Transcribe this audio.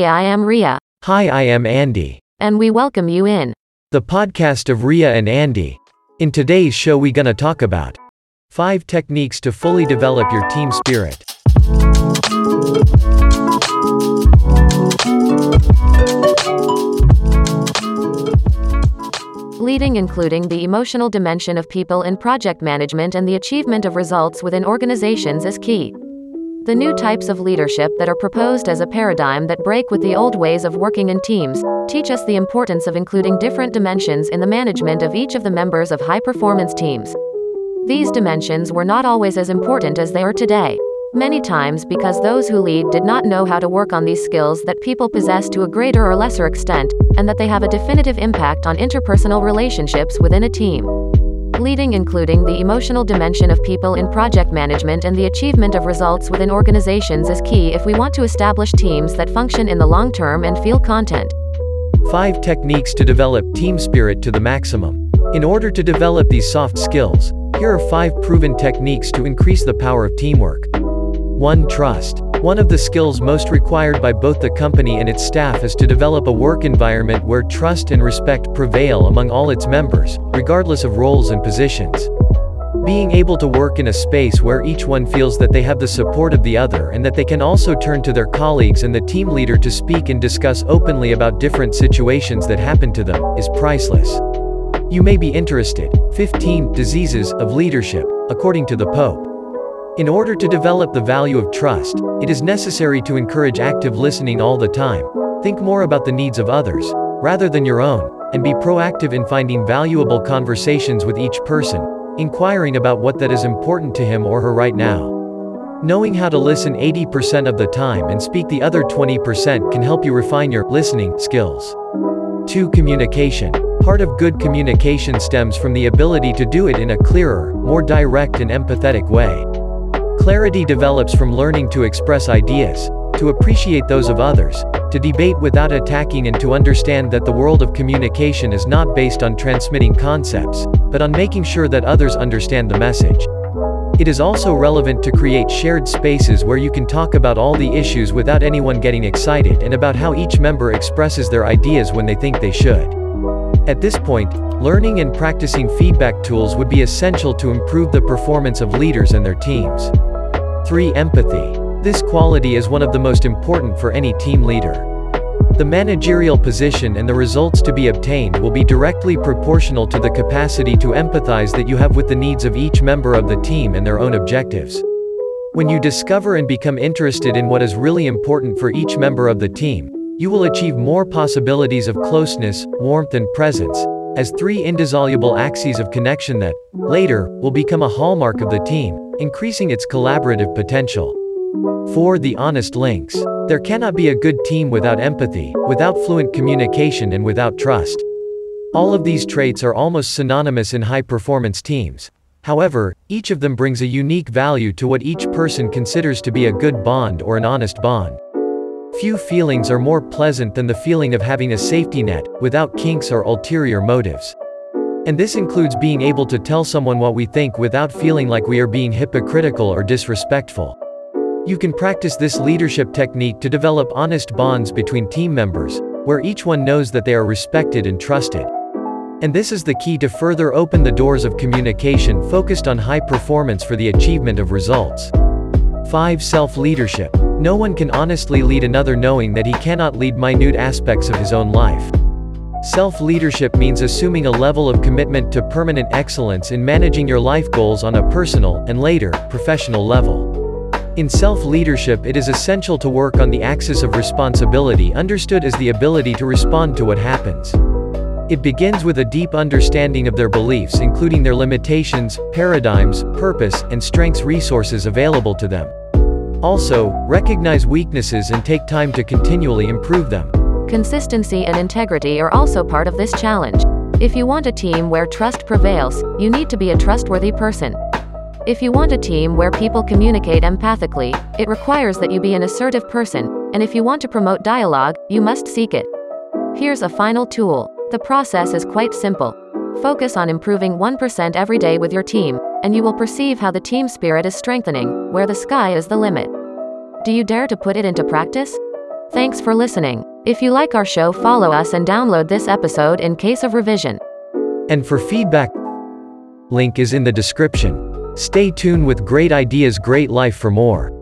Hey, I am Ria, Hi, I am Andy, and we welcome you in. the podcast of Ria and Andy. In today's show, we gonna talk about 5 techniques to fully develop your team spirit. Leading including the emotional dimension of people in project management and the achievement of results within organizations is key. The new types of leadership that are proposed as a paradigm that break with the old ways of working in teams teach us the importance of including different dimensions in the management of each of the members of high performance teams. These dimensions were not always as important as they are today. Many times because those who lead did not know how to work on these skills that people possess to a greater or lesser extent, and that they have a definitive impact on interpersonal relationships within a team. Leading including the emotional dimension of people in project management and the achievement of results within organizations is key if we want to establish teams that function in the long term and feel content. 5 techniques to develop team spirit to the maximum. In order to develop these soft skills, here are 5 proven techniques to increase the power of teamwork. 1. Trust. One of the skills most required by both the company and its staff is to develop a work environment where trust and respect prevail among all its members, regardless of roles and positions. Being able to work in a space where each one feels that they have the support of the other and that they can also turn to their colleagues and the team leader to speak and discuss openly about different situations that happen to them, is priceless. You may be interested. 15 Diseases of Leadership, according to the Pope. In order to develop the value of trust, it is necessary to encourage active listening all the time. Think more about the needs of others, rather than your own, and be proactive in finding valuable conversations with each person, inquiring about what that is important to him or her right now. Knowing how to listen 80% of the time and speak the other 20% can help you refine your listening skills. 2. Communication. Part of good communication stems from the ability to do it in a clearer, more direct and empathetic way. Clarity develops from learning to express ideas, to appreciate those of others, to debate without attacking and to understand that the world of communication is not based on transmitting concepts, but on making sure that others understand the message. It is also relevant to create shared spaces where you can talk about all the issues without anyone getting excited and about how each member expresses their ideas when they think they should. At this point, learning and practicing feedback tools would be essential to improve the performance of leaders and their teams. 3. Empathy. This quality is one of the most important for any team leader. The managerial position and the results to be obtained will be directly proportional to the capacity to empathize that you have with the needs of each member of the team and their own objectives. When you discover and become interested in what is really important for each member of the team, you will achieve more possibilities of closeness, warmth, and presence, as three indissoluble axes of connection that, later, will become a hallmark of the team, increasing its collaborative potential. 4. The honest links. There cannot be a good team without empathy, without fluent communication, and without trust. All of these traits are almost synonymous in high performance teams. However, each of them brings a unique value to what each person considers to be a good bond or an honest bond. Few feelings are more pleasant than the feeling of having a safety net, without kinks or ulterior motives. And this includes being able to tell someone what we think without feeling like we are being hypocritical or disrespectful. You can practice this leadership technique to develop honest bonds between team members, where each one knows that they are respected and trusted. And this is the key to further open the doors of communication focused on high performance for the achievement of results. 5. Self leadership. No one can honestly lead another knowing that he cannot lead minute aspects of his own life. Self leadership means assuming a level of commitment to permanent excellence in managing your life goals on a personal, and later, professional level. In self leadership, it is essential to work on the axis of responsibility, understood as the ability to respond to what happens. It begins with a deep understanding of their beliefs, including their limitations, paradigms, purpose, and strengths resources available to them. Also, recognize weaknesses and take time to continually improve them. Consistency and integrity are also part of this challenge. If you want a team where trust prevails, you need to be a trustworthy person. If you want a team where people communicate empathically, it requires that you be an assertive person, and if you want to promote dialogue, you must seek it. Here's a final tool. The process is quite simple. Focus on improving 1% every day with your team, and you will perceive how the team spirit is strengthening, where the sky is the limit. Do you dare to put it into practice? Thanks for listening. If you like our show, follow us and download this episode in case of revision. And for feedback, link is in the description. Stay tuned with great ideas, great life for more.